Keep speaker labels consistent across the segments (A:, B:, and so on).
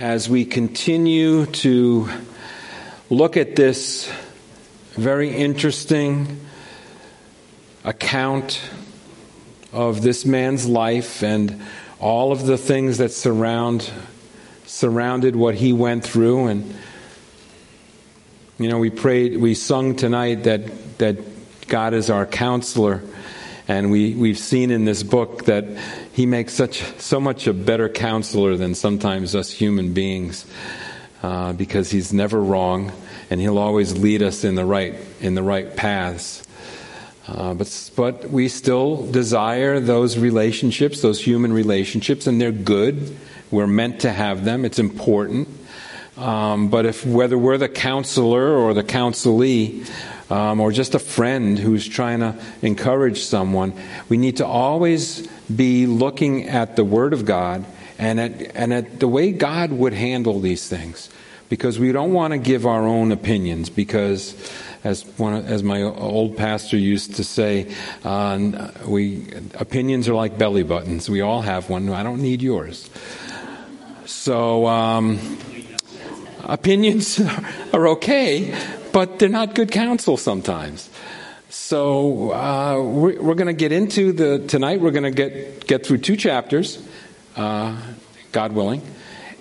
A: As we continue to look at this very interesting account of this man's life and all of the things that surround surrounded what he went through. And you know we prayed we sung tonight that that God is our counselor. And we, we've seen in this book that he makes such so much a better counselor than sometimes us human beings, uh, because he's never wrong, and he'll always lead us in the right in the right paths. Uh, but but we still desire those relationships, those human relationships, and they're good. We're meant to have them. It's important. Um, but if whether we're the counselor or the counselee, um, or just a friend who's trying to encourage someone, we need to always be looking at the Word of God and at, and at the way God would handle these things. Because we don't want to give our own opinions, because as one, as my old pastor used to say, uh, we opinions are like belly buttons. We all have one. I don't need yours. So um, opinions are okay, but they're not good counsel sometimes. So uh, we're, we're going to get into the tonight. We're going to get get through two chapters, uh, God willing,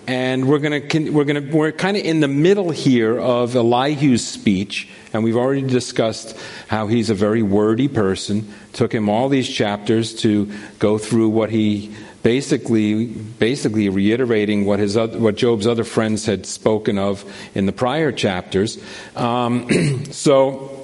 A: and we're going to we're going to we're kind of in the middle here of Elihu's speech, and we've already discussed how he's a very wordy person. Took him all these chapters to go through what he basically basically reiterating what his what Job's other friends had spoken of in the prior chapters. Um, so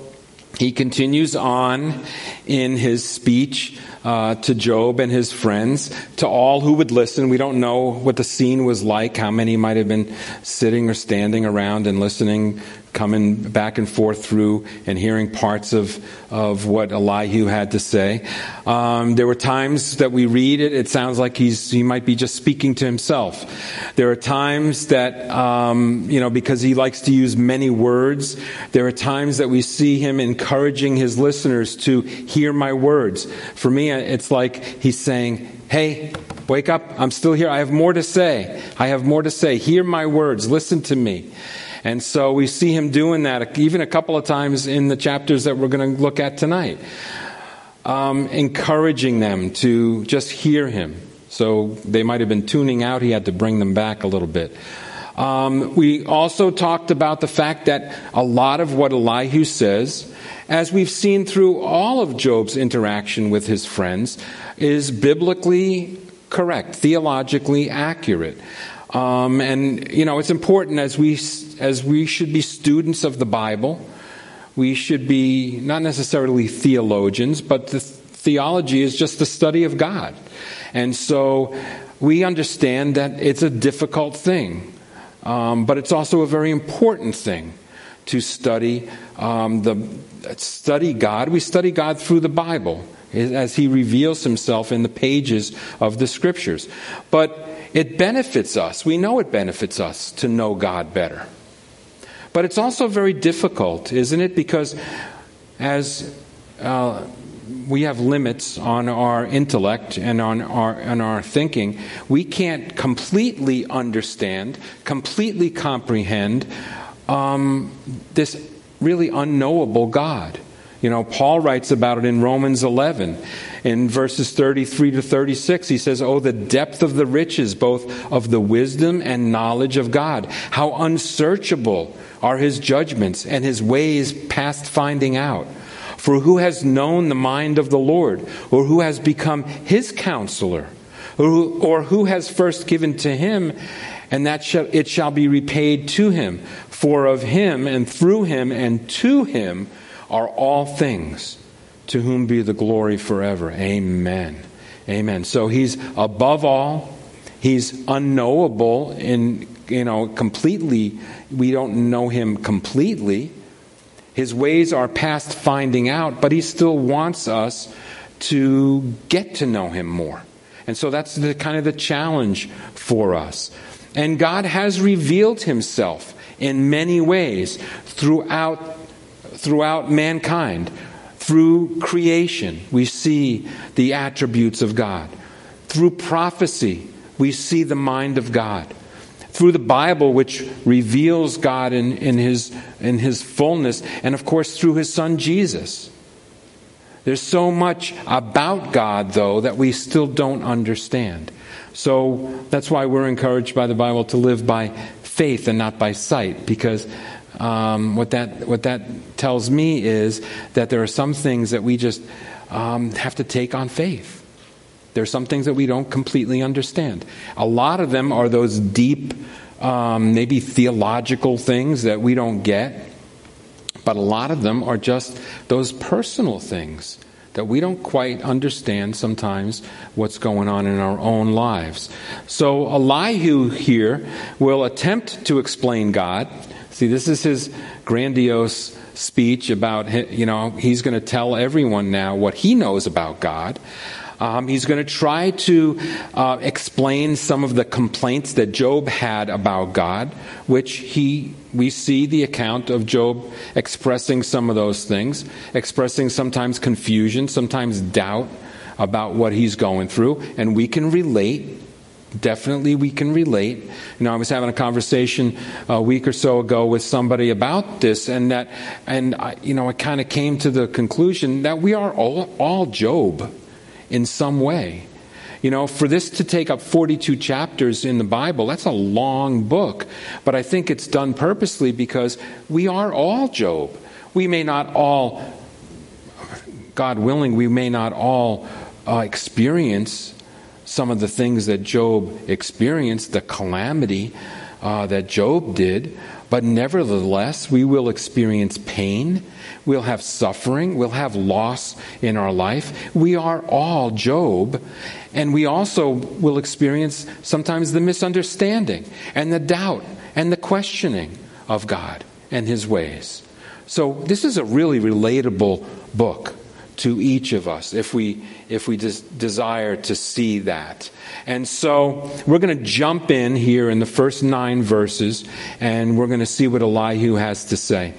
A: he continues on in his speech uh, to Job and his friends, to all who would listen. We don't know what the scene was like, how many might have been sitting or standing around and listening coming back and forth through and hearing parts of, of what Elihu had to say. Um, there were times that we read it, it sounds like he's, he might be just speaking to himself. There are times that, um, you know, because he likes to use many words, there are times that we see him encouraging his listeners to hear my words. For me, it's like he's saying, Hey, wake up. I'm still here. I have more to say. I have more to say. Hear my words. Listen to me. And so we see him doing that even a couple of times in the chapters that we're going to look at tonight. Um, encouraging them to just hear him. So they might have been tuning out, he had to bring them back a little bit. Um, we also talked about the fact that a lot of what Elihu says, as we've seen through all of Job's interaction with his friends, is biblically correct, theologically accurate. Um, and you know, it's important as we as we should be students of the Bible. We should be not necessarily theologians, but the theology is just the study of God. And so we understand that it's a difficult thing, um, but it's also a very important thing to study um, the study God. We study God through the Bible as He reveals Himself in the pages of the Scriptures. But it benefits us. We know it benefits us to know God better. But it's also very difficult, isn't it? Because as uh, we have limits on our intellect and on our, on our thinking, we can't completely understand, completely comprehend um, this really unknowable God. You know, Paul writes about it in Romans 11. In verses 33 to 36, he says, Oh, the depth of the riches, both of the wisdom and knowledge of God. How unsearchable are his judgments and his ways past finding out. For who has known the mind of the Lord, or who has become his counselor, or who, or who has first given to him, and that shall, it shall be repaid to him? For of him, and through him, and to him are all things to whom be the glory forever. Amen. Amen. So he's above all, he's unknowable in you know, completely, we don't know him completely. His ways are past finding out, but he still wants us to get to know him more. And so that's the kind of the challenge for us. And God has revealed himself in many ways throughout throughout mankind. Through creation, we see the attributes of God. Through prophecy, we see the mind of God. Through the Bible, which reveals God in, in, his, in his fullness, and of course through his son Jesus. There's so much about God, though, that we still don't understand. So that's why we're encouraged by the Bible to live by faith and not by sight, because um, what that what that tells me is that there are some things that we just um, have to take on faith. There are some things that we don't completely understand. A lot of them are those deep, um, maybe theological things that we don't get. But a lot of them are just those personal things that we don't quite understand sometimes what's going on in our own lives. So Elihu here will attempt to explain God. See, this is his grandiose speech about, you know, he's going to tell everyone now what he knows about God. Um, he's going to try to uh, explain some of the complaints that Job had about God, which he we see the account of Job expressing some of those things, expressing sometimes confusion, sometimes doubt about what he's going through, and we can relate. Definitely, we can relate. You know, I was having a conversation a week or so ago with somebody about this, and that, and I, you know, I kind of came to the conclusion that we are all, all Job in some way. You know, for this to take up 42 chapters in the Bible, that's a long book. But I think it's done purposely because we are all Job. We may not all, God willing, we may not all uh, experience some of the things that Job experienced, the calamity uh, that Job did, but nevertheless, we will experience pain We'll have suffering. We'll have loss in our life. We are all Job. And we also will experience sometimes the misunderstanding and the doubt and the questioning of God and His ways. So, this is a really relatable book to each of us if we if we des- desire to see that. And so we're going to jump in here in the first 9 verses and we're going to see what Elihu has to say.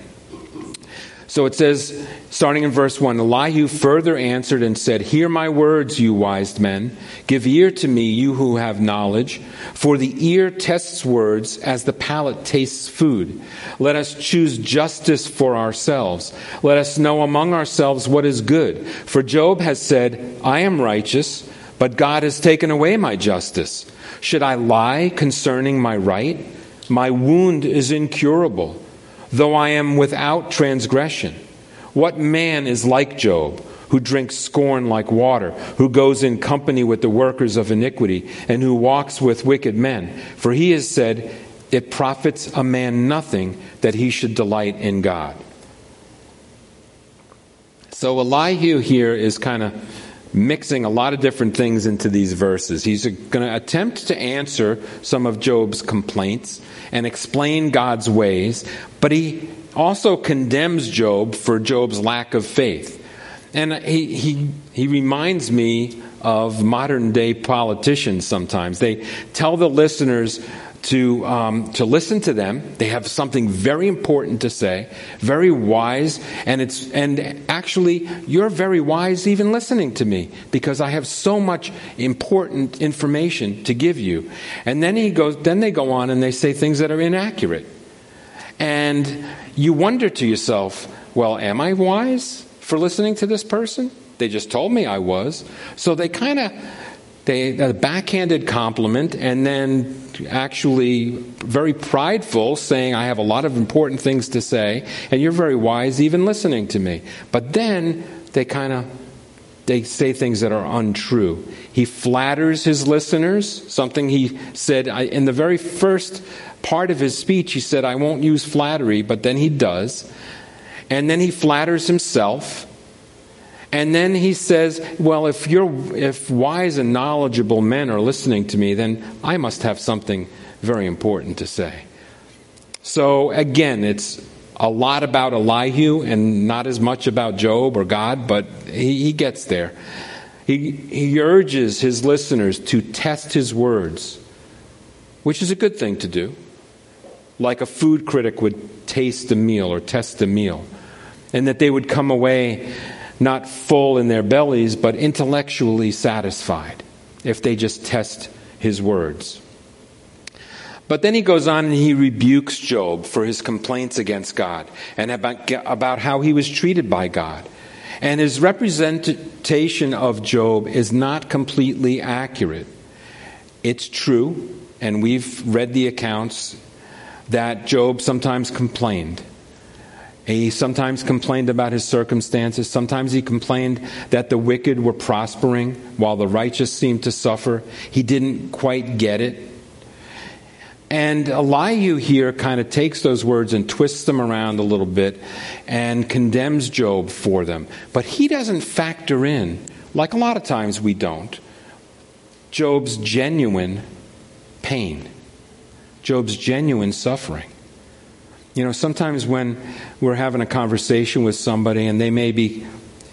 A: So it says, starting in verse 1 Elihu further answered and said, Hear my words, you wise men. Give ear to me, you who have knowledge. For the ear tests words as the palate tastes food. Let us choose justice for ourselves. Let us know among ourselves what is good. For Job has said, I am righteous, but God has taken away my justice. Should I lie concerning my right? My wound is incurable though I am without transgression. What man is like Job, who drinks scorn like water, who goes in company with the workers of iniquity, and who walks with wicked men? For he has said, It profits a man nothing that he should delight in God. So Elihu here is kind of mixing a lot of different things into these verses. He's going to attempt to answer some of Job's complaints and explain God's ways, but he also condemns Job for Job's lack of faith. And he, he, he reminds me of modern day politicians sometimes. They tell the listeners to, um, to listen to them. They have something very important to say, very wise, and it's and actually you're very wise even listening to me because I have so much important information to give you. And then he goes, then they go on and they say things that are inaccurate, and you wonder to yourself, well, am I wise for listening to this person? They just told me I was. So they kind of they a backhanded compliment and then actually very prideful saying i have a lot of important things to say and you're very wise even listening to me. But then they kind of they say things that are untrue. He flatters his listeners. Something he said in the very first part of his speech he said i won't use flattery but then he does. And then he flatters himself and then he says, Well, if, you're, if wise and knowledgeable men are listening to me, then I must have something very important to say. So, again, it's a lot about Elihu and not as much about Job or God, but he, he gets there. He, he urges his listeners to test his words, which is a good thing to do, like a food critic would taste a meal or test a meal, and that they would come away not full in their bellies, but intellectually satisfied if they just test his words. But then he goes on and he rebukes Job for his complaints against God and about, about how he was treated by God. And his representation of Job is not completely accurate. It's true, and we've read the accounts, that Job sometimes complained. He sometimes complained about his circumstances. Sometimes he complained that the wicked were prospering while the righteous seemed to suffer. He didn't quite get it. And Elihu here kind of takes those words and twists them around a little bit and condemns Job for them. But he doesn't factor in, like a lot of times we don't, Job's genuine pain, Job's genuine suffering. You know, sometimes when we're having a conversation with somebody and they may be,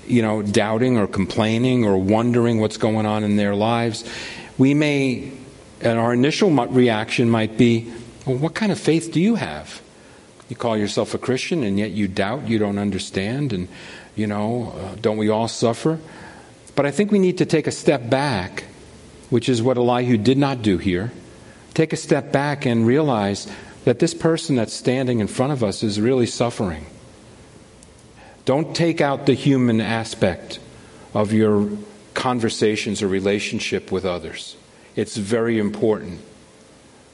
A: you know, doubting or complaining or wondering what's going on in their lives, we may and our initial reaction might be, well, what kind of faith do you have? You call yourself a Christian and yet you doubt, you don't understand, and, you know, uh, don't we all suffer? But I think we need to take a step back, which is what Elihu did not do here. Take a step back and realize that this person that's standing in front of us is really suffering. Don't take out the human aspect of your conversations or relationship with others. It's very important.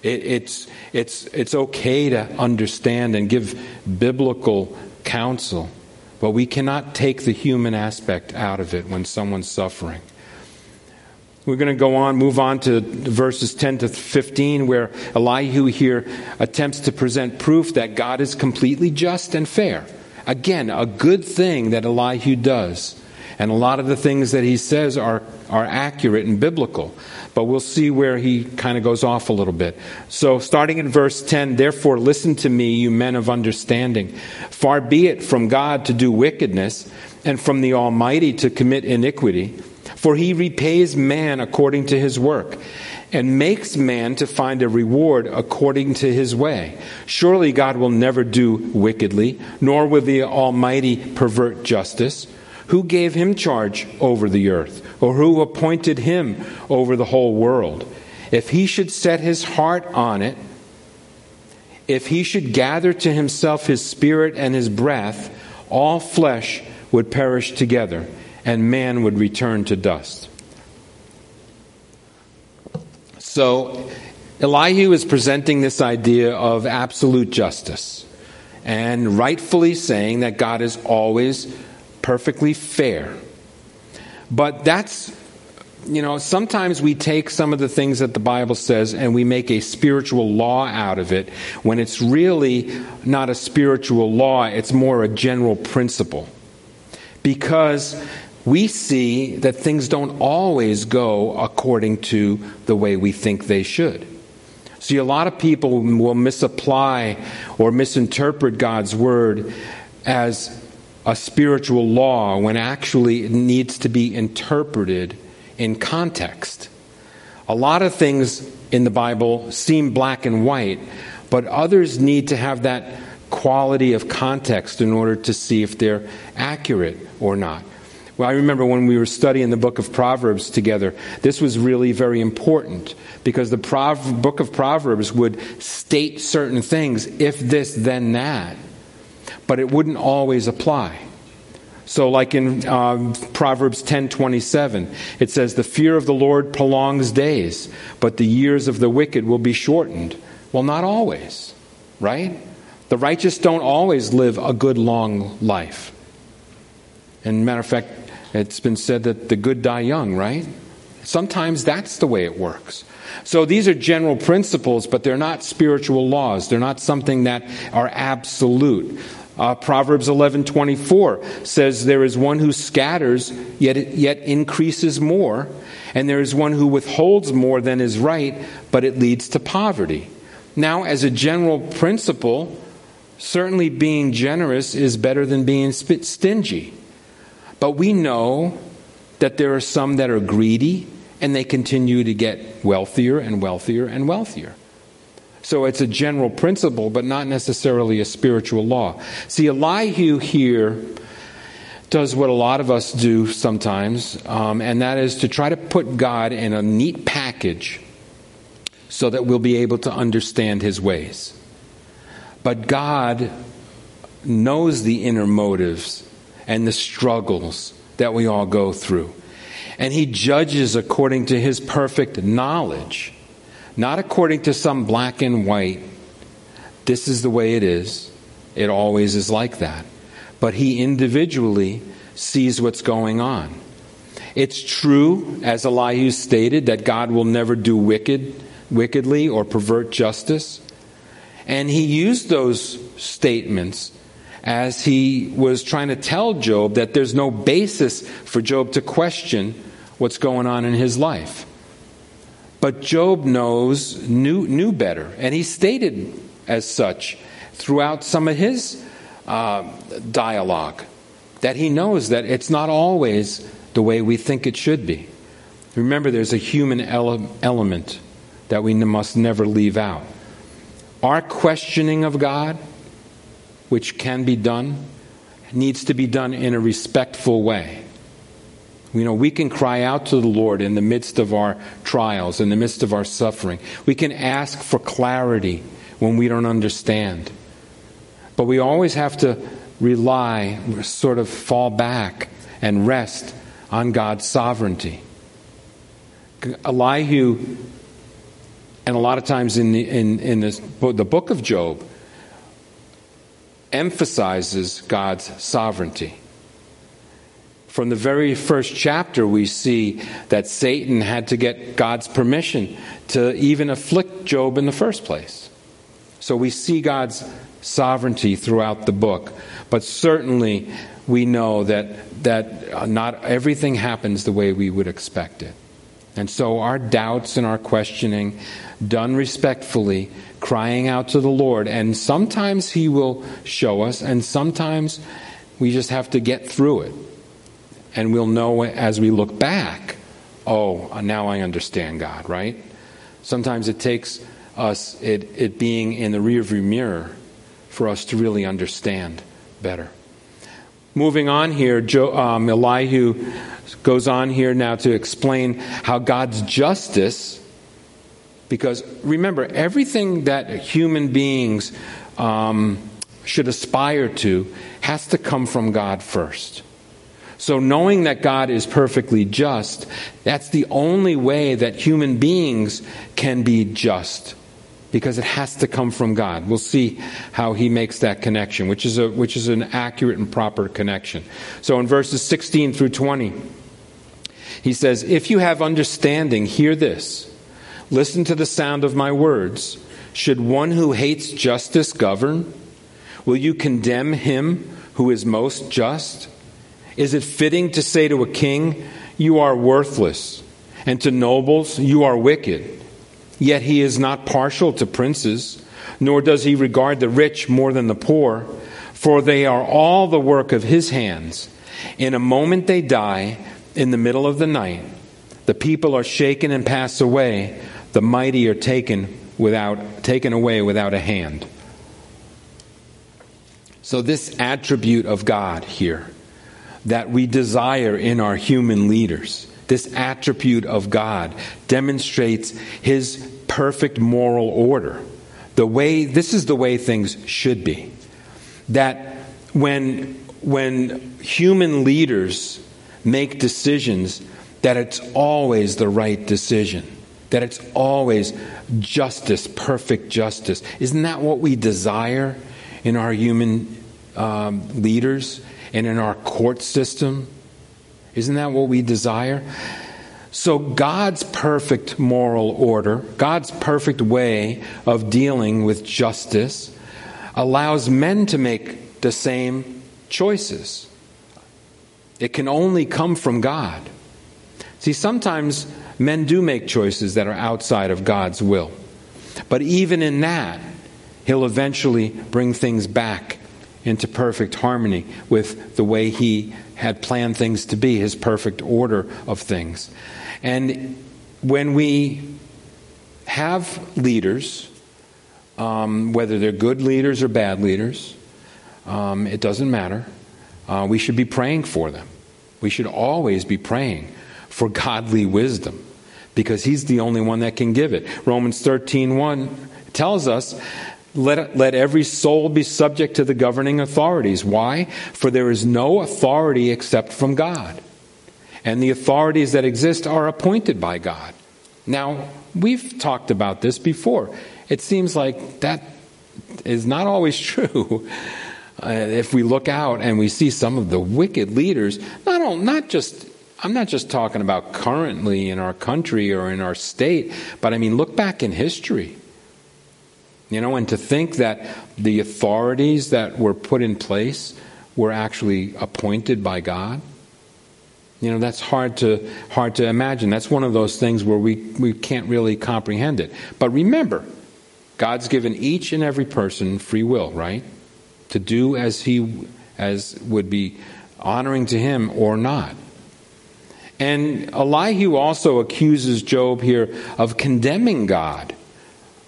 A: It, it's, it's, it's okay to understand and give biblical counsel, but we cannot take the human aspect out of it when someone's suffering. We're going to go on, move on to verses 10 to 15, where Elihu here attempts to present proof that God is completely just and fair. Again, a good thing that Elihu does. And a lot of the things that he says are, are accurate and biblical but we'll see where he kind of goes off a little bit. So, starting in verse 10, therefore listen to me, you men of understanding. Far be it from God to do wickedness, and from the Almighty to commit iniquity, for he repays man according to his work. And makes man to find a reward according to his way. Surely God will never do wickedly, nor will the Almighty pervert justice. Who gave him charge over the earth? Or who appointed him over the whole world? If he should set his heart on it, if he should gather to himself his spirit and his breath, all flesh would perish together, and man would return to dust. So, Elihu is presenting this idea of absolute justice and rightfully saying that God is always perfectly fair. But that's, you know, sometimes we take some of the things that the Bible says and we make a spiritual law out of it when it's really not a spiritual law, it's more a general principle. Because we see that things don't always go according to the way we think they should. See, a lot of people will misapply or misinterpret God's word as a spiritual law when actually it needs to be interpreted in context. A lot of things in the Bible seem black and white, but others need to have that quality of context in order to see if they're accurate or not. Well, I remember when we were studying the book of Proverbs together, this was really very important because the Prov- book of Proverbs would state certain things if this, then that but it wouldn't always apply. So, like in um, Proverbs 10:27, it says, "The fear of the Lord prolongs days, but the years of the wicked will be shortened." Well, not always, right? The righteous don't always live a good long life. And matter of fact, it's been said that the good die young, right? Sometimes that's the way it works. So these are general principles, but they're not spiritual laws. They're not something that are absolute. Uh, Proverbs 11:24 says there is one who scatters yet yet increases more and there is one who withholds more than is right but it leads to poverty. Now, as a general principle, certainly being generous is better than being stingy. But we know that there are some that are greedy and they continue to get wealthier and wealthier and wealthier. So it's a general principle, but not necessarily a spiritual law. See, Elihu here does what a lot of us do sometimes, um, and that is to try to put God in a neat package so that we'll be able to understand his ways. But God knows the inner motives and the struggles that we all go through. And he judges according to his perfect knowledge, not according to some black and white. This is the way it is. It always is like that. But he individually sees what's going on. It's true, as Elihu stated, that God will never do wicked, wickedly or pervert justice. And he used those statements as he was trying to tell Job that there's no basis for Job to question what's going on in his life. But Job knows, knew, knew better, and he stated as such throughout some of his uh, dialogue that he knows that it's not always the way we think it should be. Remember, there's a human ele- element that we must never leave out. Our questioning of God, which can be done, needs to be done in a respectful way. You know, we can cry out to the Lord in the midst of our trials, in the midst of our suffering. We can ask for clarity when we don't understand. But we always have to rely, sort of fall back and rest on God's sovereignty. Elihu, and a lot of times in the, in, in this, the book of Job, emphasizes God's sovereignty. From the very first chapter, we see that Satan had to get God's permission to even afflict Job in the first place. So we see God's sovereignty throughout the book, but certainly we know that, that not everything happens the way we would expect it. And so our doubts and our questioning, done respectfully, crying out to the Lord, and sometimes He will show us, and sometimes we just have to get through it and we'll know as we look back, oh, now I understand God, right? Sometimes it takes us it, it being in the rearview mirror for us to really understand better. Moving on here, Joe, um, Elihu goes on here now to explain how God's justice, because remember, everything that human beings um, should aspire to has to come from God first. So, knowing that God is perfectly just, that's the only way that human beings can be just because it has to come from God. We'll see how he makes that connection, which is, a, which is an accurate and proper connection. So in verses 16 through 20, he says, If you have understanding, hear this. Listen to the sound of my words. Should one who hates justice govern? Will you condemn him who is most just? Is it fitting to say to a king, You are worthless, and to nobles, You are wicked? Yet he is not partial to princes, nor does he regard the rich more than the poor, for they are all the work of his hands. In a moment they die, in the middle of the night. The people are shaken and pass away, the mighty are taken without taken away without a hand. So this attribute of God here that we desire in our human leaders. This attribute of God demonstrates his perfect moral order. The way this is the way things should be. That when when human leaders make decisions that it's always the right decision. That it's always justice, perfect justice. Isn't that what we desire in our human um, leaders? and in our court system? Isn't that what we desire? So, God's perfect moral order, God's perfect way of dealing with justice, allows men to make the same choices. It can only come from God. See, sometimes men do make choices that are outside of God's will. But even in that, he'll eventually bring things back into perfect harmony with the way he had planned things to be, his perfect order of things. And when we have leaders, um, whether they're good leaders or bad leaders, um, it doesn't matter. Uh, we should be praying for them. We should always be praying for godly wisdom because he's the only one that can give it. Romans 13 1 tells us let, let every soul be subject to the governing authorities. Why? For there is no authority except from God. And the authorities that exist are appointed by God. Now, we've talked about this before. It seems like that is not always true. Uh, if we look out and we see some of the wicked leaders, not, all, not just I'm not just talking about currently in our country or in our state, but I mean, look back in history. You know, and to think that the authorities that were put in place were actually appointed by God. You know, that's hard to hard to imagine. That's one of those things where we, we can't really comprehend it. But remember, God's given each and every person free will, right? To do as he as would be honoring to him or not. And Elihu also accuses Job here of condemning God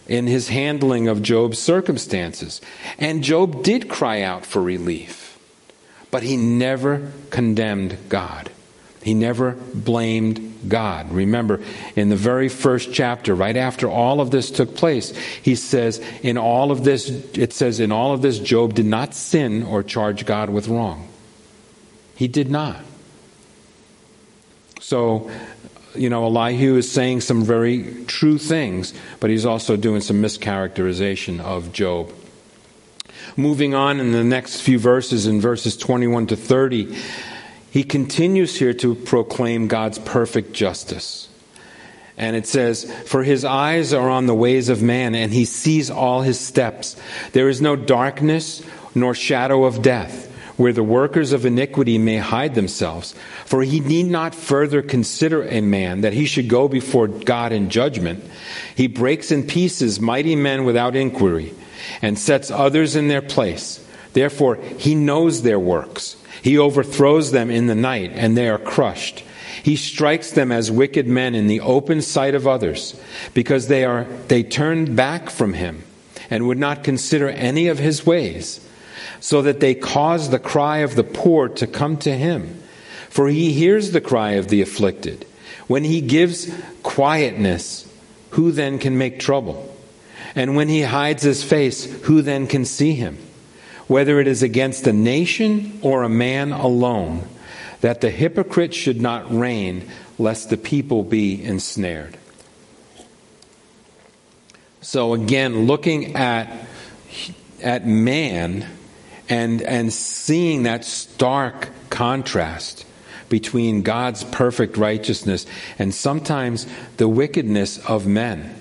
A: in his handling of Job's circumstances. And Job did cry out for relief, but he never condemned God. He never blamed God. Remember, in the very first chapter, right after all of this took place, he says, in all of this, it says, in all of this, Job did not sin or charge God with wrong. He did not. So, you know, Elihu is saying some very true things, but he's also doing some mischaracterization of Job. Moving on in the next few verses, in verses 21 to 30, he continues here to proclaim God's perfect justice. And it says, For his eyes are on the ways of man, and he sees all his steps. There is no darkness nor shadow of death where the workers of iniquity may hide themselves. For he need not further consider a man that he should go before God in judgment. He breaks in pieces mighty men without inquiry, and sets others in their place. Therefore, he knows their works. He overthrows them in the night, and they are crushed. He strikes them as wicked men in the open sight of others, because they are they turned back from him and would not consider any of his ways so that they cause the cry of the poor to come to him. For he hears the cry of the afflicted. When he gives quietness, who then can make trouble? And when he hides his face, who then can see him? Whether it is against a nation or a man alone, that the hypocrite should not reign, lest the people be ensnared. So again, looking at, at man, and, and seeing that stark contrast between God's perfect righteousness and sometimes the wickedness of men.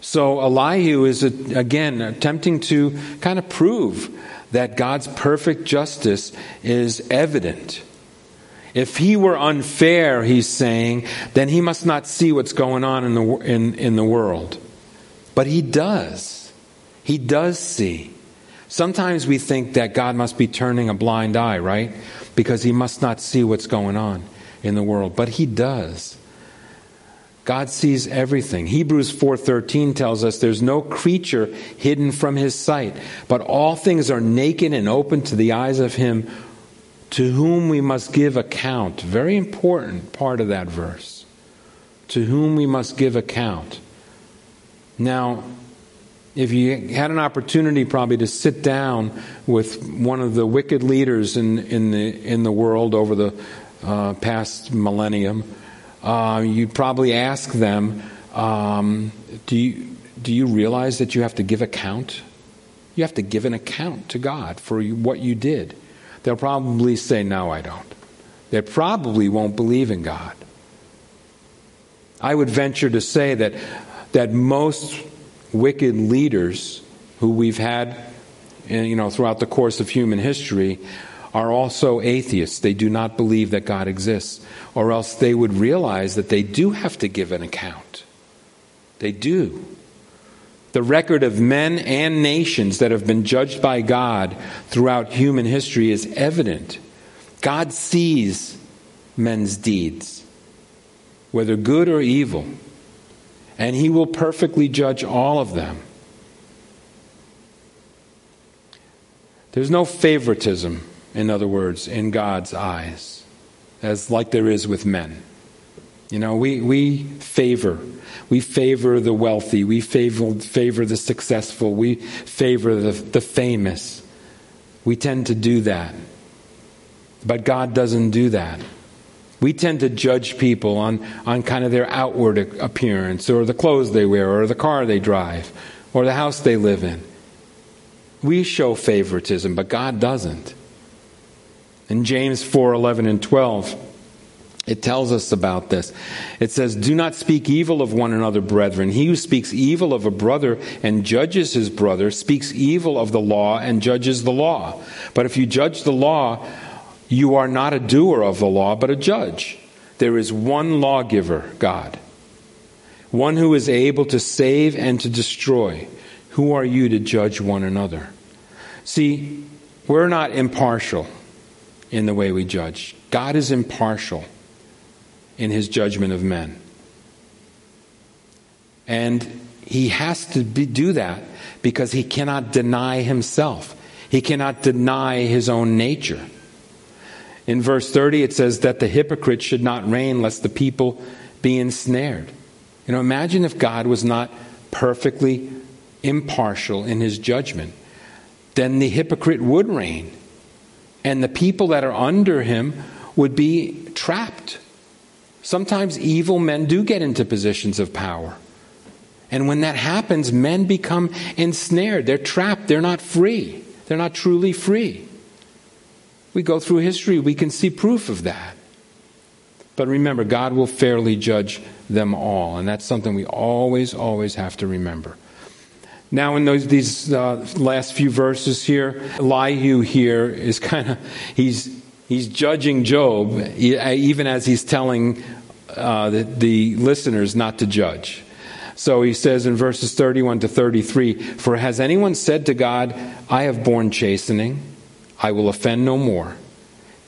A: So Elihu is again attempting to kind of prove that God's perfect justice is evident. If he were unfair, he's saying, then he must not see what's going on in the, in, in the world. But he does. He does see. Sometimes we think that God must be turning a blind eye, right? Because he must not see what's going on in the world, but he does. God sees everything. Hebrews 4:13 tells us there's no creature hidden from his sight, but all things are naked and open to the eyes of him to whom we must give account. Very important part of that verse. To whom we must give account. Now, if you had an opportunity probably to sit down with one of the wicked leaders in, in, the, in the world over the uh, past millennium, uh, you'd probably ask them, um, do, you, do you realize that you have to give account? You have to give an account to God for what you did. They'll probably say, No, I don't. They probably won't believe in God. I would venture to say that, that most wicked leaders who we've had eh, you know, throughout the course of human history are also atheists. They do not believe that God exists, or else they would realize that they do have to give an account. They do. The record of men and nations that have been judged by God throughout human history is evident. God sees men's deeds, whether good or evil, and He will perfectly judge all of them. There's no favoritism, in other words, in God's eyes, as like there is with men. You know, we, we favor. We favor the wealthy. We favor, favor the successful. We favor the, the famous. We tend to do that. But God doesn't do that. We tend to judge people on, on kind of their outward appearance, or the clothes they wear, or the car they drive, or the house they live in. We show favoritism, but God doesn't. In James 4 11 and 12, it tells us about this. It says, Do not speak evil of one another, brethren. He who speaks evil of a brother and judges his brother speaks evil of the law and judges the law. But if you judge the law, you are not a doer of the law, but a judge. There is one lawgiver, God, one who is able to save and to destroy. Who are you to judge one another? See, we're not impartial in the way we judge. God is impartial in his judgment of men. And he has to be, do that because he cannot deny himself. He cannot deny his own nature. In verse 30, it says that the hypocrite should not reign lest the people be ensnared. You know, imagine if God was not perfectly impartial in his judgment then the hypocrite would reign. And the people that are under him would be trapped. Sometimes evil men do get into positions of power. And when that happens, men become ensnared. They're trapped. They're not free. They're not truly free. We go through history, we can see proof of that. But remember, God will fairly judge them all. And that's something we always, always have to remember. Now, in those, these uh, last few verses here, Elihu here is kind of, he's, he's judging Job, even as he's telling uh, the, the listeners not to judge. So he says in verses 31 to 33 For has anyone said to God, I have borne chastening, I will offend no more?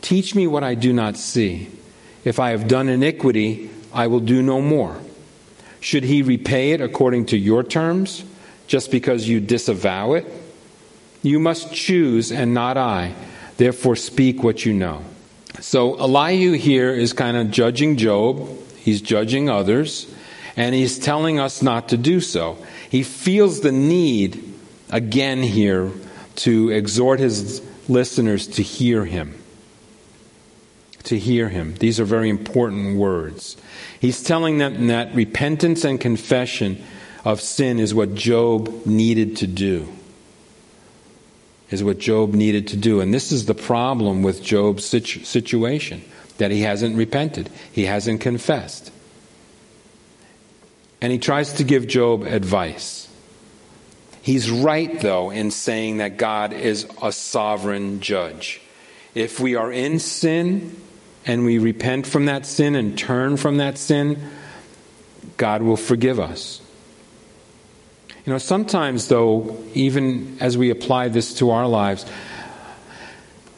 A: Teach me what I do not see. If I have done iniquity, I will do no more. Should he repay it according to your terms? just because you disavow it? You must choose and not I. Therefore, speak what you know. So, Elihu here is kind of judging Job, he's judging others, and he's telling us not to do so. He feels the need, again, here, to exhort his listeners to hear him. To hear him. These are very important words. He's telling them that repentance and confession of sin is what Job needed to do. Is what Job needed to do. And this is the problem with Job's situ- situation that he hasn't repented, he hasn't confessed. And he tries to give Job advice. He's right, though, in saying that God is a sovereign judge. If we are in sin and we repent from that sin and turn from that sin, God will forgive us. You know, sometimes, though, even as we apply this to our lives,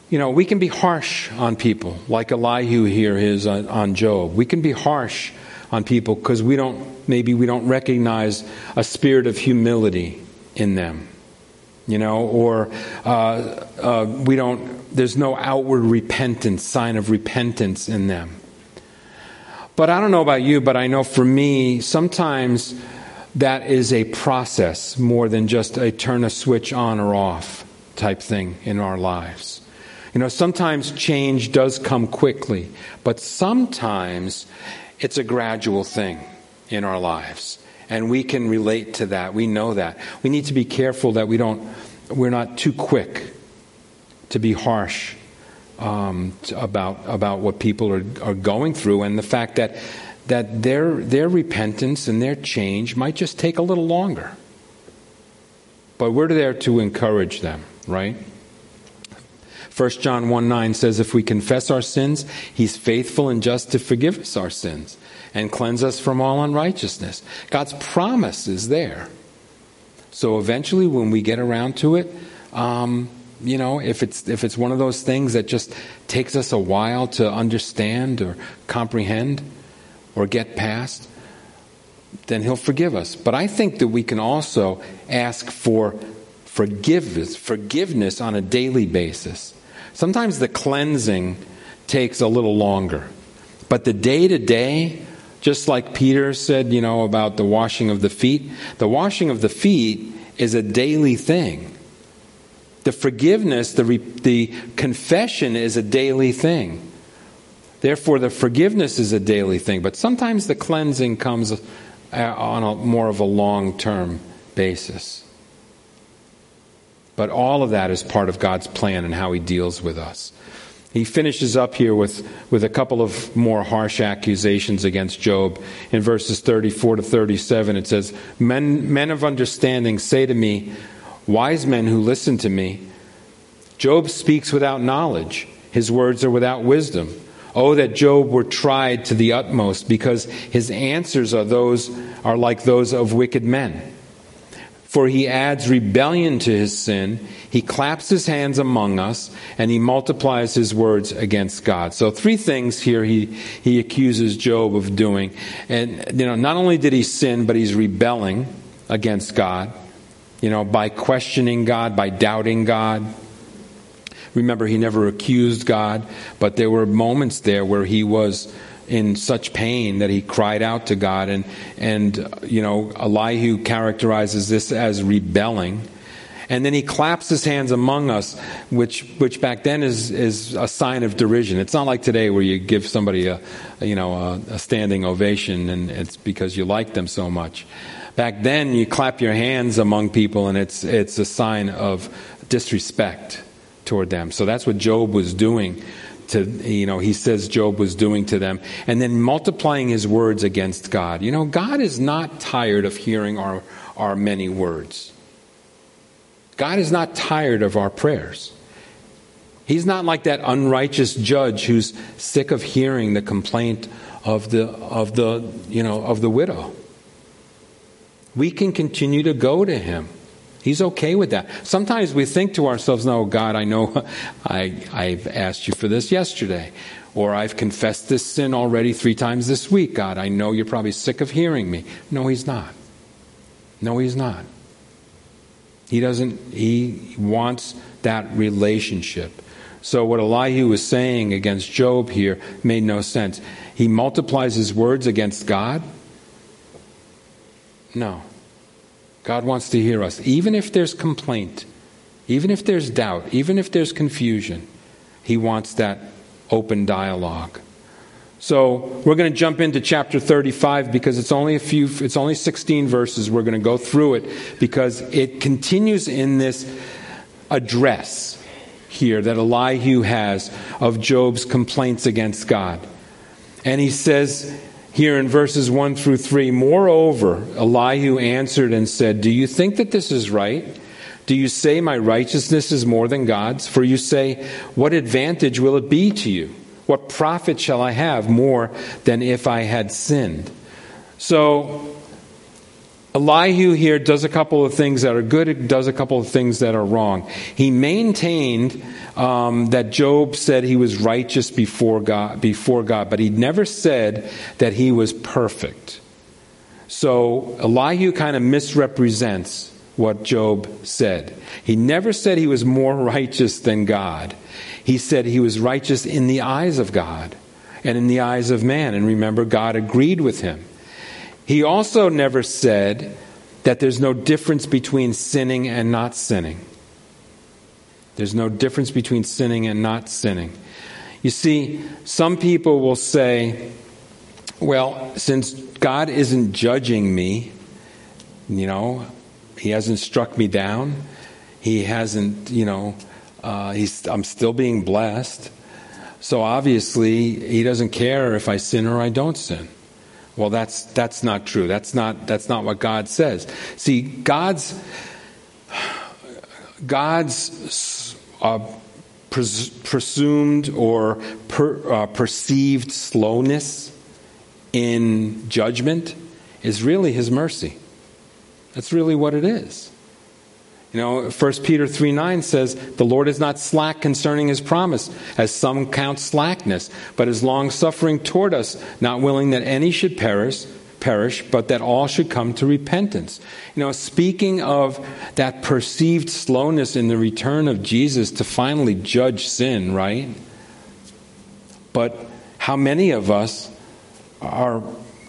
A: you know, we can be harsh on people, like Elihu here is on Job. We can be harsh on people because we don't, maybe we don't recognize a spirit of humility in them, you know, or uh, uh, we don't, there's no outward repentance, sign of repentance in them. But I don't know about you, but I know for me, sometimes that is a process more than just a turn a switch on or off type thing in our lives. You know, sometimes change does come quickly, but sometimes it's a gradual thing in our lives. And we can relate to that. We know that. We need to be careful that we don't, we're not too quick to be harsh um, about, about what people are, are going through and the fact that that their, their repentance and their change might just take a little longer. But we're there to encourage them, right? 1 John 1 9 says, If we confess our sins, he's faithful and just to forgive us our sins and cleanse us from all unrighteousness. God's promise is there. So eventually, when we get around to it, um, you know, if it's if it's one of those things that just takes us a while to understand or comprehend or get past, then He'll forgive us. But I think that we can also ask for forgiveness, forgiveness on a daily basis. Sometimes the cleansing takes a little longer, but the day to day, just like Peter said, you know, about the washing of the feet, the washing of the feet is a daily thing. The forgiveness, the, re- the confession is a daily thing. Therefore, the forgiveness is a daily thing. But sometimes the cleansing comes uh, on a more of a long term basis. But all of that is part of God's plan and how He deals with us. He finishes up here with, with a couple of more harsh accusations against Job. In verses 34 to 37, it says, Men, men of understanding say to me, wise men who listen to me, Job speaks without knowledge, his words are without wisdom. Oh, that Job were tried to the utmost, because his answers are those are like those of wicked men. For he adds rebellion to his sin. He claps his hands among us, and he multiplies his words against God. So three things here he, he accuses Job of doing. And, you know, not only did he sin, but he's rebelling against God, you know, by questioning God, by doubting God. Remember, he never accused God, but there were moments there where he was in such pain that he cried out to God. And, and you know, Elihu characterizes this as rebelling. And then he claps his hands among us, which, which back then is, is a sign of derision. It's not like today where you give somebody a, you know, a, a standing ovation and it's because you like them so much. Back then, you clap your hands among people and it's, it's a sign of disrespect toward them. So that's what Job was doing to, you know, he says Job was doing to them, and then multiplying his words against God. You know, God is not tired of hearing our, our many words. God is not tired of our prayers. He's not like that unrighteous judge who's sick of hearing the complaint of the, of the, you know, of the widow. We can continue to go to him. He's okay with that. Sometimes we think to ourselves, no, God, I know I, I've asked you for this yesterday. Or I've confessed this sin already three times this week. God, I know you're probably sick of hearing me. No, he's not. No, he's not. He doesn't, he wants that relationship. So, what Elihu was saying against Job here made no sense. He multiplies his words against God? No. God wants to hear us. Even if there's complaint, even if there's doubt, even if there's confusion, He wants that open dialogue. So we're going to jump into chapter 35 because it's only a few, it's only 16 verses. We're going to go through it because it continues in this address here that Elihu has of Job's complaints against God. And he says, here in verses 1 through 3 Moreover, Elihu answered and said, Do you think that this is right? Do you say my righteousness is more than God's? For you say, What advantage will it be to you? What profit shall I have more than if I had sinned? So, Elihu here does a couple of things that are good, it does a couple of things that are wrong. He maintained um, that Job said he was righteous before God, before God, but he never said that he was perfect. So Elihu kind of misrepresents what Job said. He never said he was more righteous than God. He said he was righteous in the eyes of God and in the eyes of man. And remember, God agreed with him. He also never said that there's no difference between sinning and not sinning. There's no difference between sinning and not sinning. You see, some people will say, well, since God isn't judging me, you know, He hasn't struck me down, He hasn't, you know, uh, I'm still being blessed. So obviously, He doesn't care if I sin or I don't sin. Well, that's, that's not true. That's not, that's not what God says. See, God's, God's uh, pres- presumed or per, uh, perceived slowness in judgment is really his mercy. That's really what it is. You know, 1 Peter 3 9 says, The Lord is not slack concerning his promise, as some count slackness, but is long suffering toward us, not willing that any should perish, perish, but that all should come to repentance. You know, speaking of that perceived slowness in the return of Jesus to finally judge sin, right? But how many of us are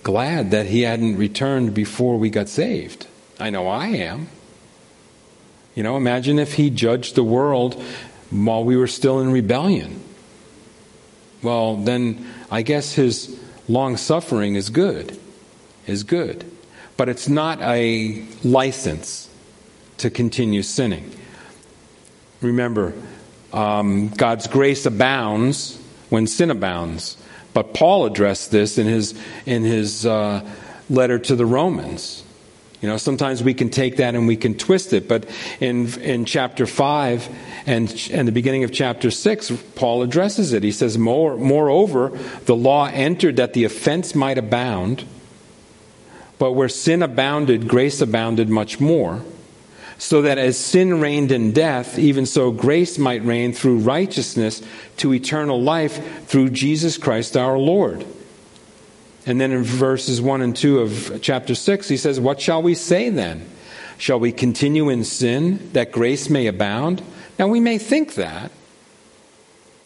A: glad that he hadn't returned before we got saved? I know I am. You know, imagine if he judged the world while we were still in rebellion. Well, then I guess his long suffering is good is good. But it's not a license to continue sinning. Remember, um, God's grace abounds when sin abounds. But Paul addressed this in his, in his uh, letter to the Romans. You know, sometimes we can take that and we can twist it, but in, in chapter 5 and, and the beginning of chapter 6, Paul addresses it. He says, More, Moreover, the law entered that the offense might abound. But where sin abounded, grace abounded much more. So that as sin reigned in death, even so grace might reign through righteousness to eternal life through Jesus Christ our Lord. And then in verses 1 and 2 of chapter 6, he says, What shall we say then? Shall we continue in sin that grace may abound? Now we may think that.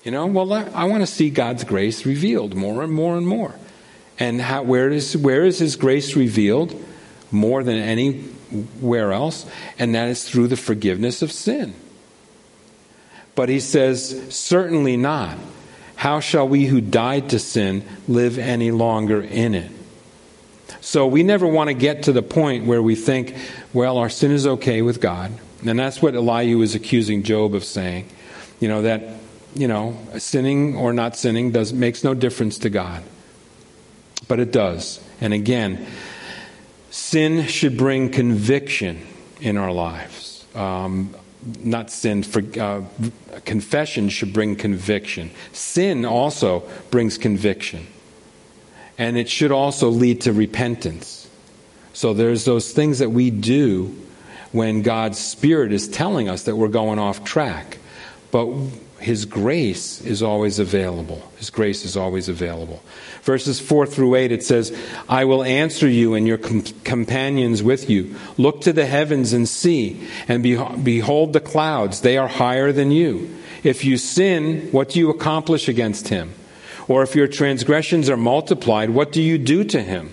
A: You know, well, I want to see God's grace revealed more and more and more. And how, where, is, where is His grace revealed more than anywhere else? And that is through the forgiveness of sin. But He says, certainly not. How shall we who died to sin live any longer in it? So we never want to get to the point where we think, well, our sin is okay with God. And that's what Elihu is accusing Job of saying. You know, that, you know, sinning or not sinning does, makes no difference to God but it does. And again, sin should bring conviction in our lives. Um, not sin, for, uh, confession should bring conviction. Sin also brings conviction. And it should also lead to repentance. So there's those things that we do when God's Spirit is telling us that we're going off track. But His grace is always available. His grace is always available. Verses 4 through 8, it says, I will answer you and your com- companions with you. Look to the heavens and see, and be- behold the clouds. They are higher than you. If you sin, what do you accomplish against him? Or if your transgressions are multiplied, what do you do to him?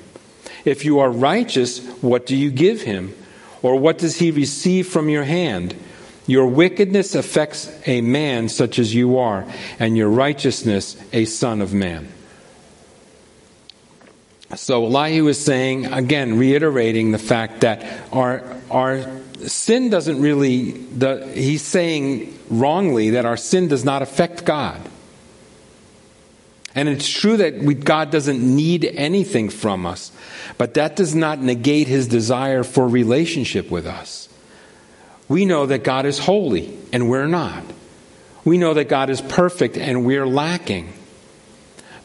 A: If you are righteous, what do you give him? Or what does he receive from your hand? Your wickedness affects a man such as you are, and your righteousness a son of man. So Elihu is saying, again, reiterating the fact that our, our sin doesn't really, the, he's saying wrongly that our sin does not affect God. And it's true that we, God doesn't need anything from us, but that does not negate his desire for relationship with us. We know that God is holy and we're not. We know that God is perfect and we're lacking.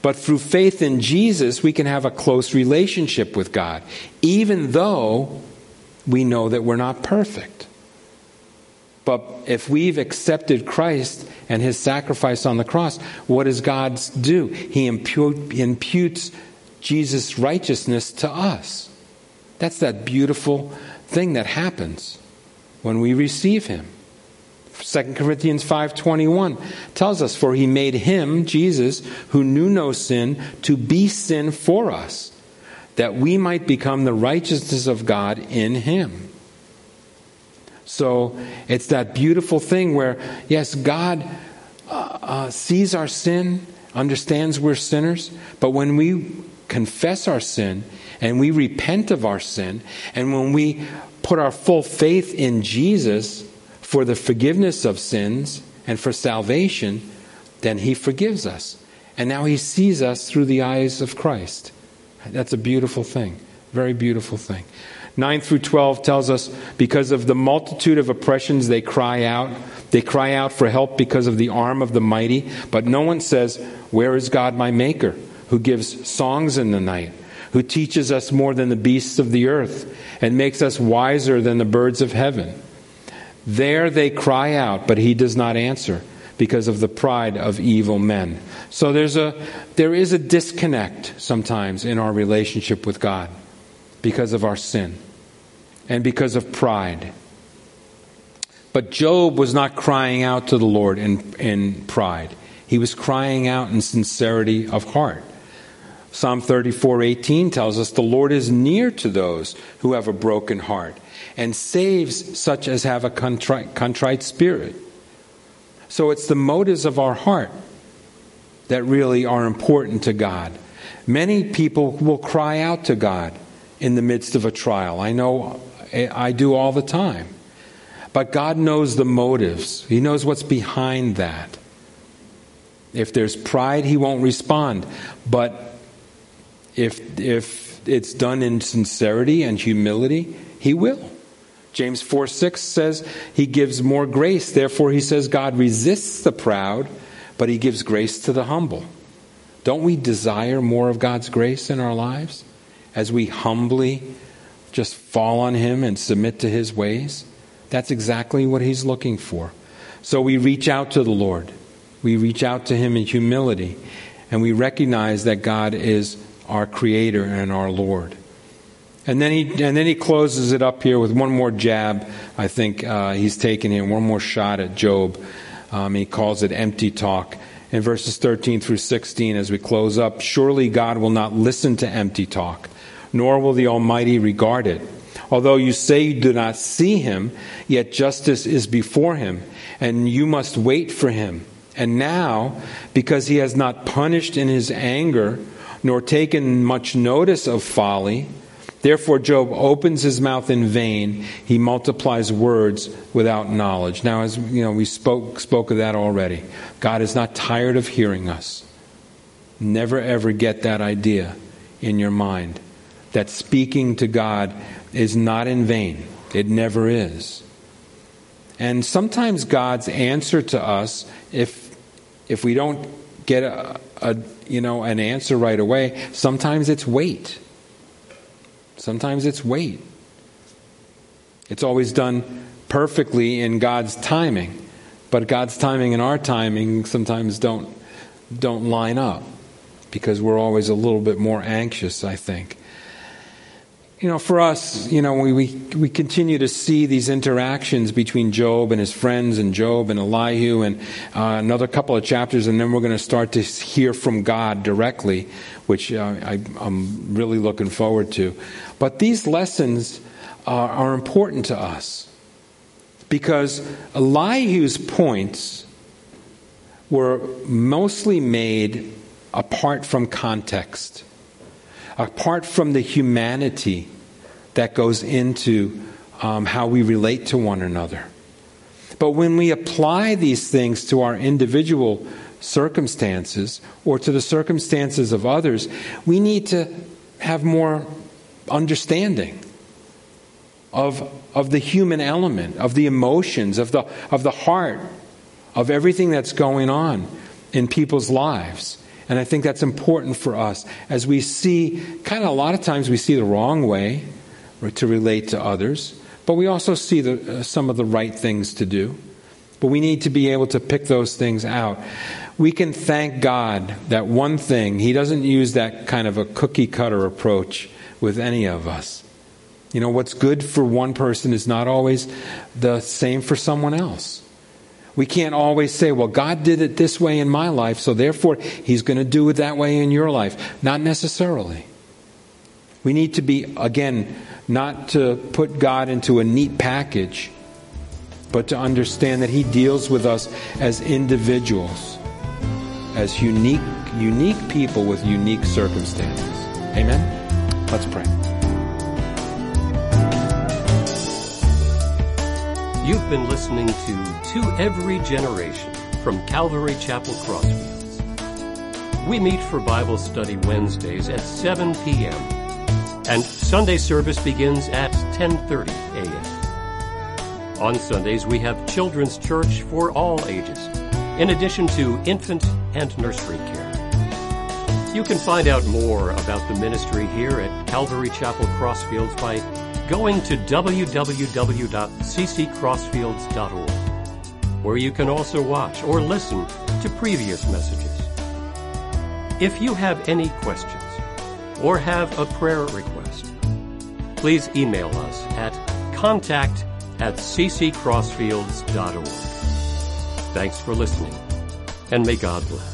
A: But through faith in Jesus, we can have a close relationship with God, even though we know that we're not perfect. But if we've accepted Christ and his sacrifice on the cross, what does God do? He imputes Jesus' righteousness to us. That's that beautiful thing that happens when we receive him. 2 Corinthians 5:21 tells us for he made him Jesus who knew no sin to be sin for us that we might become the righteousness of God in him. So it's that beautiful thing where yes God uh, uh, sees our sin, understands we're sinners, but when we confess our sin and we repent of our sin and when we put our full faith in Jesus for the forgiveness of sins and for salvation, then He forgives us. And now He sees us through the eyes of Christ. That's a beautiful thing. Very beautiful thing. 9 through 12 tells us because of the multitude of oppressions they cry out. They cry out for help because of the arm of the mighty. But no one says, Where is God my Maker, who gives songs in the night, who teaches us more than the beasts of the earth, and makes us wiser than the birds of heaven? There they cry out, but he does not answer because of the pride of evil men. So there's a, there is a disconnect sometimes in our relationship with God because of our sin and because of pride. But Job was not crying out to the Lord in, in pride. He was crying out in sincerity of heart. Psalm 34:18 tells us the Lord is near to those who have a broken heart and saves such as have a contrite, contrite spirit. So it's the motives of our heart that really are important to God. Many people will cry out to God in the midst of a trial. I know I do all the time. But God knows the motives, He knows what's behind that. If there's pride, He won't respond. But if, if it's done in sincerity and humility, He will. James 4 6 says he gives more grace. Therefore, he says God resists the proud, but he gives grace to the humble. Don't we desire more of God's grace in our lives as we humbly just fall on him and submit to his ways? That's exactly what he's looking for. So we reach out to the Lord. We reach out to him in humility, and we recognize that God is our creator and our Lord. And then he and then he closes it up here with one more jab. I think uh, he's taken here one more shot at Job. Um, he calls it empty talk in verses 13 through 16 as we close up. Surely God will not listen to empty talk, nor will the Almighty regard it. Although you say you do not see him, yet justice is before him, and you must wait for him. And now, because he has not punished in his anger, nor taken much notice of folly, Therefore, Job opens his mouth in vain. He multiplies words without knowledge. Now, as you know, we spoke, spoke of that already. God is not tired of hearing us. Never ever get that idea in your mind that speaking to God is not in vain. It never is. And sometimes God's answer to us, if if we don't get a, a you know an answer right away, sometimes it's wait. Sometimes it's wait. It's always done perfectly in God's timing, but God's timing and our timing sometimes don't don't line up because we're always a little bit more anxious, I think. You know, for us, you know, we, we, we continue to see these interactions between Job and his friends, and Job and Elihu, and uh, another couple of chapters, and then we're going to start to hear from God directly, which uh, I, I'm really looking forward to. But these lessons are, are important to us because Elihu's points were mostly made apart from context, apart from the humanity that goes into um, how we relate to one another. But when we apply these things to our individual circumstances or to the circumstances of others, we need to have more understanding of, of the human element, of the emotions, of the, of the heart, of everything that's going on in people's lives. And I think that's important for us as we see, kind of a lot of times we see the wrong way to relate to others, but we also see the, uh, some of the right things to do. But we need to be able to pick those things out. We can thank God that one thing, He doesn't use that kind of a cookie cutter approach with any of us. You know, what's good for one person is not always the same for someone else. We can't always say, well, God did it this way in my life, so therefore He's going to do it that way in your life. Not necessarily. We need to be, again, not to put God into a neat package, but to understand that He deals with us as individuals, as unique, unique people with unique circumstances. Amen? Let's pray.
B: You've been listening to To Every Generation from Calvary Chapel Crossfields. We meet for Bible study Wednesdays at 7 p.m. and Sunday service begins at 10:30 a.m. On Sundays we have children's church for all ages, in addition to infant and nursery care. You can find out more about the ministry here at Calvary Chapel Crossfields by going to www.cccrossfields.org, where you can also watch or listen to previous messages. If you have any questions or have a prayer request, please email us at contact at cccrossfields.org. Thanks for listening, and may God bless.